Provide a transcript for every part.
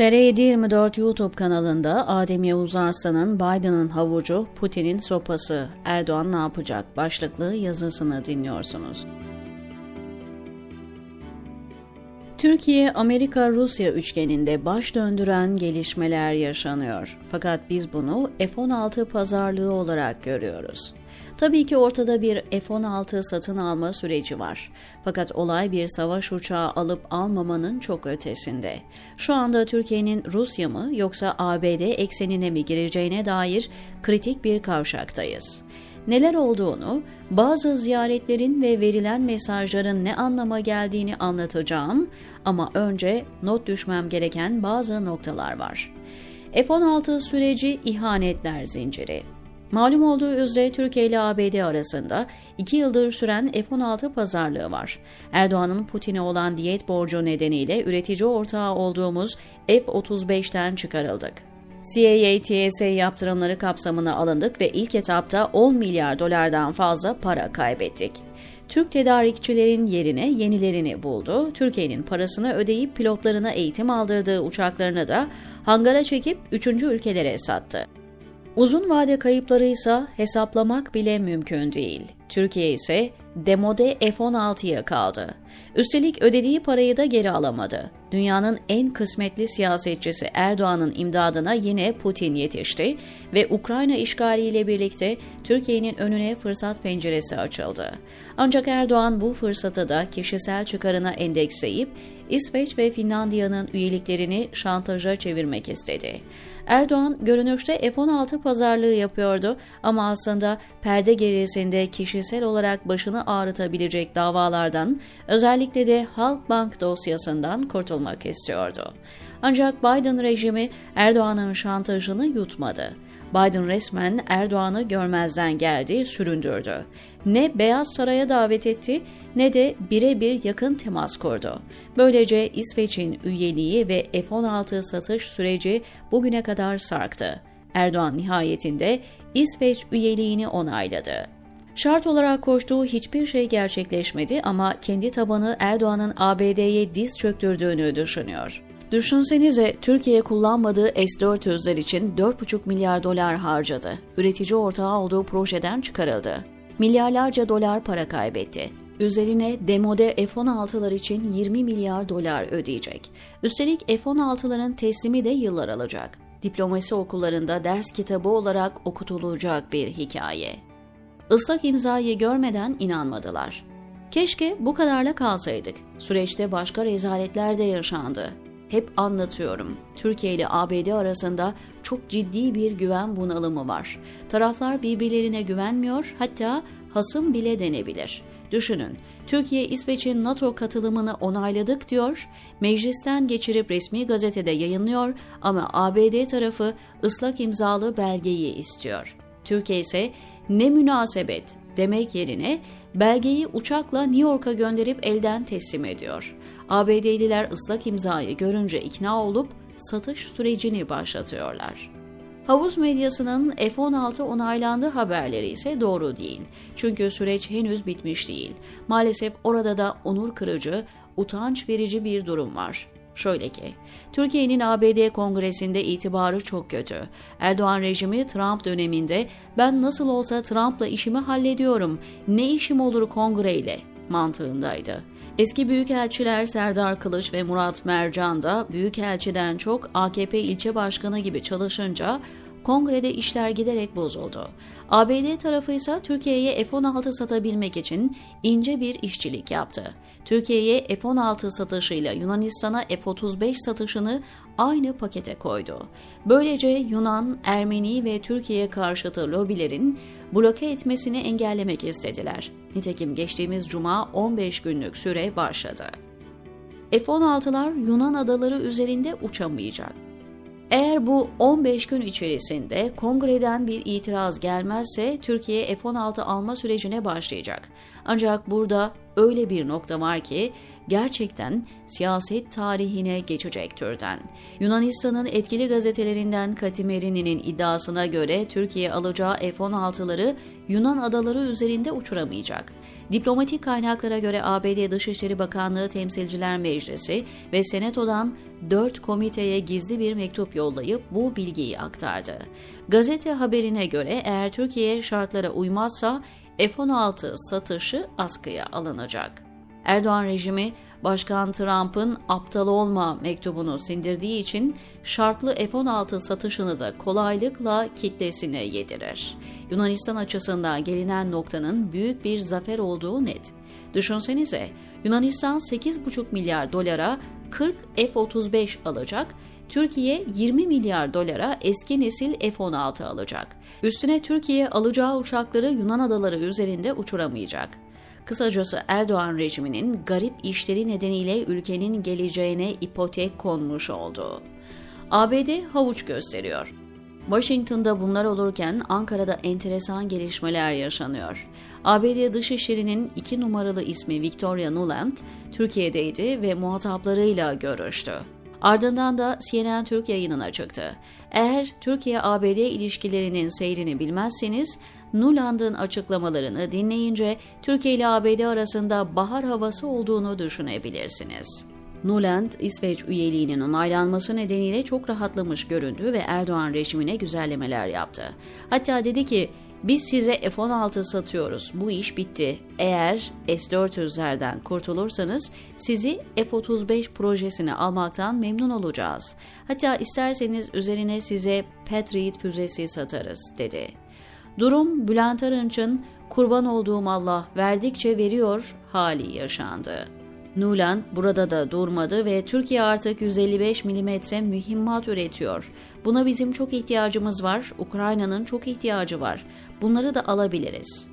TR724 YouTube kanalında Adem Yavuz Arslan'ın Biden'ın havucu, Putin'in sopası, Erdoğan ne yapacak başlıklı yazısını dinliyorsunuz. Türkiye, Amerika, Rusya üçgeninde baş döndüren gelişmeler yaşanıyor. Fakat biz bunu F-16 pazarlığı olarak görüyoruz. Tabii ki ortada bir F-16 satın alma süreci var. Fakat olay bir savaş uçağı alıp almamanın çok ötesinde. Şu anda Türkiye'nin Rusya mı yoksa ABD eksenine mi gireceğine dair kritik bir kavşaktayız neler olduğunu, bazı ziyaretlerin ve verilen mesajların ne anlama geldiğini anlatacağım ama önce not düşmem gereken bazı noktalar var. F-16 süreci ihanetler zinciri. Malum olduğu üzere Türkiye ile ABD arasında iki yıldır süren F-16 pazarlığı var. Erdoğan'ın Putin'e olan diyet borcu nedeniyle üretici ortağı olduğumuz F-35'ten çıkarıldık. CAA-TSA yaptırımları kapsamına alındık ve ilk etapta 10 milyar dolardan fazla para kaybettik. Türk tedarikçilerin yerine yenilerini buldu. Türkiye'nin parasını ödeyip pilotlarına eğitim aldırdığı uçaklarını da hangara çekip üçüncü ülkelere sattı. Uzun vade kayıpları ise hesaplamak bile mümkün değil. Türkiye ise demode F-16'ya kaldı. Üstelik ödediği parayı da geri alamadı. Dünyanın en kısmetli siyasetçisi Erdoğan'ın imdadına yine Putin yetişti ve Ukrayna işgaliyle birlikte Türkiye'nin önüne fırsat penceresi açıldı. Ancak Erdoğan bu fırsatı da kişisel çıkarına endeksleyip İsveç ve Finlandiya'nın üyeliklerini şantaja çevirmek istedi. Erdoğan görünüşte F-16 pazarlığı yapıyordu ama aslında perde gerisinde kişisel olarak başını ağrıtabilecek davalardan, özellikle de Halkbank dosyasından kurtulmak istiyordu. Ancak Biden rejimi Erdoğan'ın şantajını yutmadı. Biden resmen Erdoğan'ı görmezden geldi, süründürdü. Ne Beyaz Saray'a davet etti ne de birebir yakın temas kurdu. Böylece İsveç'in üyeliği ve F-16 satış süreci bugüne kadar sarktı. Erdoğan nihayetinde İsveç üyeliğini onayladı. Şart olarak koştuğu hiçbir şey gerçekleşmedi ama kendi tabanı Erdoğan'ın ABD'ye diz çöktürdüğünü düşünüyor. Düşünsenize Türkiye kullanmadığı S-400'ler için 4,5 milyar dolar harcadı. Üretici ortağı olduğu projeden çıkarıldı. Milyarlarca dolar para kaybetti. Üzerine demode F-16'lar için 20 milyar dolar ödeyecek. Üstelik F-16'ların teslimi de yıllar alacak. Diplomasi okullarında ders kitabı olarak okutulacak bir hikaye. Islak imzayı görmeden inanmadılar. Keşke bu kadarla kalsaydık. Süreçte başka rezaletler de yaşandı. Hep anlatıyorum. Türkiye ile ABD arasında çok ciddi bir güven bunalımı var. Taraflar birbirlerine güvenmiyor, hatta hasım bile denebilir. Düşünün, Türkiye İsveç'in NATO katılımını onayladık diyor, meclisten geçirip resmi gazetede yayınlıyor ama ABD tarafı ıslak imzalı belgeyi istiyor. Türkiye ise ne münasebet demek yerine belgeyi uçakla New York'a gönderip elden teslim ediyor. ABD'liler ıslak imzayı görünce ikna olup satış sürecini başlatıyorlar. Havuz medyasının F-16 onaylandı haberleri ise doğru değil. Çünkü süreç henüz bitmiş değil. Maalesef orada da onur kırıcı, utanç verici bir durum var. Şöyle ki, Türkiye'nin ABD kongresinde itibarı çok kötü. Erdoğan rejimi Trump döneminde ben nasıl olsa Trump'la işimi hallediyorum, ne işim olur kongreyle mantığındaydı. Eski büyükelçiler Serdar Kılıç ve Murat Mercan da büyükelçiden çok AKP ilçe başkanı gibi çalışınca kongrede işler giderek bozuldu. ABD tarafı ise Türkiye'ye F-16 satabilmek için ince bir işçilik yaptı. Türkiye'ye F-16 satışıyla Yunanistan'a F-35 satışını aynı pakete koydu. Böylece Yunan, Ermeni ve Türkiye karşıtı lobilerin bloke etmesini engellemek istediler. Nitekim geçtiğimiz cuma 15 günlük süre başladı. F-16'lar Yunan adaları üzerinde uçamayacak. Eğer bu 15 gün içerisinde kongreden bir itiraz gelmezse Türkiye F-16 alma sürecine başlayacak. Ancak burada öyle bir nokta var ki gerçekten siyaset tarihine geçecek türden. Yunanistan'ın etkili gazetelerinden Katimerin'in iddiasına göre Türkiye alacağı F-16'ları Yunan adaları üzerinde uçuramayacak. Diplomatik kaynaklara göre ABD Dışişleri Bakanlığı Temsilciler Meclisi ve Senato'dan dört komiteye gizli bir mektup yollayıp bu bilgiyi aktardı. Gazete haberine göre eğer Türkiye şartlara uymazsa F-16 satışı askıya alınacak. Erdoğan rejimi Başkan Trump'ın aptal olma mektubunu sindirdiği için şartlı F-16 satışını da kolaylıkla kitlesine yedirir. Yunanistan açısından gelinen noktanın büyük bir zafer olduğu net. Düşünsenize Yunanistan 8,5 milyar dolara 40 F-35 alacak, Türkiye 20 milyar dolara eski nesil F-16 alacak. Üstüne Türkiye alacağı uçakları Yunan adaları üzerinde uçuramayacak. Kısacası Erdoğan rejiminin garip işleri nedeniyle ülkenin geleceğine ipotek konmuş oldu. ABD havuç gösteriyor. Washington'da bunlar olurken Ankara'da enteresan gelişmeler yaşanıyor. ABD Dışişleri'nin iki numaralı ismi Victoria Nuland, Türkiye'deydi ve muhataplarıyla görüştü. Ardından da CNN Türk yayınına çıktı. Eğer Türkiye-ABD ilişkilerinin seyrini bilmezseniz Nuland'ın açıklamalarını dinleyince Türkiye ile ABD arasında bahar havası olduğunu düşünebilirsiniz. Nuland, İsveç üyeliğinin onaylanması nedeniyle çok rahatlamış göründü ve Erdoğan rejimine güzellemeler yaptı. Hatta dedi ki, biz size F-16 satıyoruz. Bu iş bitti. Eğer S-400'lerden kurtulursanız sizi F-35 projesini almaktan memnun olacağız. Hatta isterseniz üzerine size Patriot füzesi satarız, dedi. Durum Bülent Arınç'ın kurban olduğum Allah verdikçe veriyor hali yaşandı. Nuland burada da durmadı ve Türkiye artık 155 milimetre mühimmat üretiyor. Buna bizim çok ihtiyacımız var, Ukrayna'nın çok ihtiyacı var. Bunları da alabiliriz.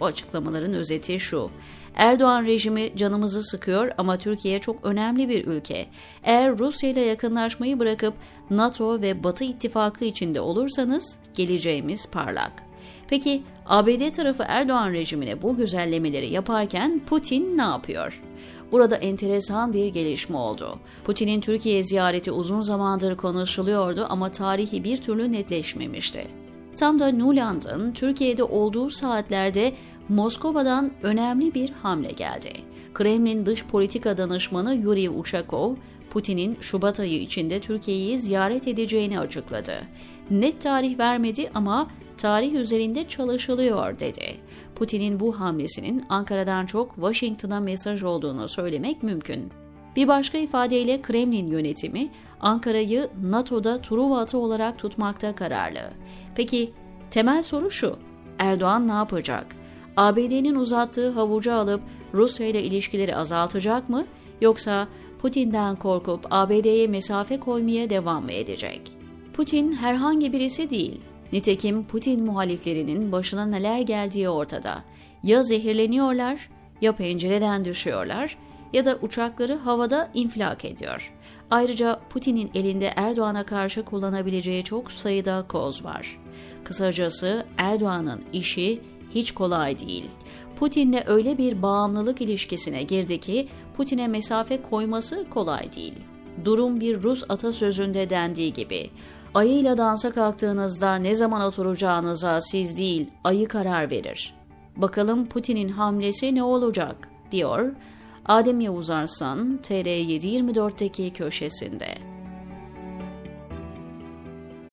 Bu açıklamaların özeti şu. Erdoğan rejimi canımızı sıkıyor ama Türkiye çok önemli bir ülke. Eğer Rusya ile yakınlaşmayı bırakıp NATO ve Batı ittifakı içinde olursanız geleceğimiz parlak. Peki ABD tarafı Erdoğan rejimine bu güzellemeleri yaparken Putin ne yapıyor? Burada enteresan bir gelişme oldu. Putin'in Türkiye ziyareti uzun zamandır konuşuluyordu ama tarihi bir türlü netleşmemişti. Tam da Nuland'ın Türkiye'de olduğu saatlerde Moskova'dan önemli bir hamle geldi. Kremlin dış politika danışmanı Yuri Ushakov, Putin'in Şubat ayı içinde Türkiye'yi ziyaret edeceğini açıkladı. Net tarih vermedi ama tarih üzerinde çalışılıyor dedi. Putin'in bu hamlesinin Ankara'dan çok Washington'a mesaj olduğunu söylemek mümkün. Bir başka ifadeyle Kremlin yönetimi Ankara'yı NATO'da Truva atı olarak tutmakta kararlı. Peki temel soru şu. Erdoğan ne yapacak? ABD'nin uzattığı havucu alıp Rusya ile ilişkileri azaltacak mı yoksa Putin'den korkup ABD'ye mesafe koymaya devam mı edecek? Putin herhangi birisi değil. Nitekim Putin muhaliflerinin başına neler geldiği ortada. Ya zehirleniyorlar, ya pencereden düşüyorlar ya da uçakları havada infilak ediyor. Ayrıca Putin'in elinde Erdoğan'a karşı kullanabileceği çok sayıda koz var. Kısacası Erdoğan'ın işi hiç kolay değil. Putin'le öyle bir bağımlılık ilişkisine girdi ki Putin'e mesafe koyması kolay değil. Durum bir Rus atasözünde dendiği gibi ayıyla dansa kalktığınızda ne zaman oturacağınıza siz değil ayı karar verir. Bakalım Putin'in hamlesi ne olacak diyor Adem Yavuz Arslan TR724'teki köşesinde.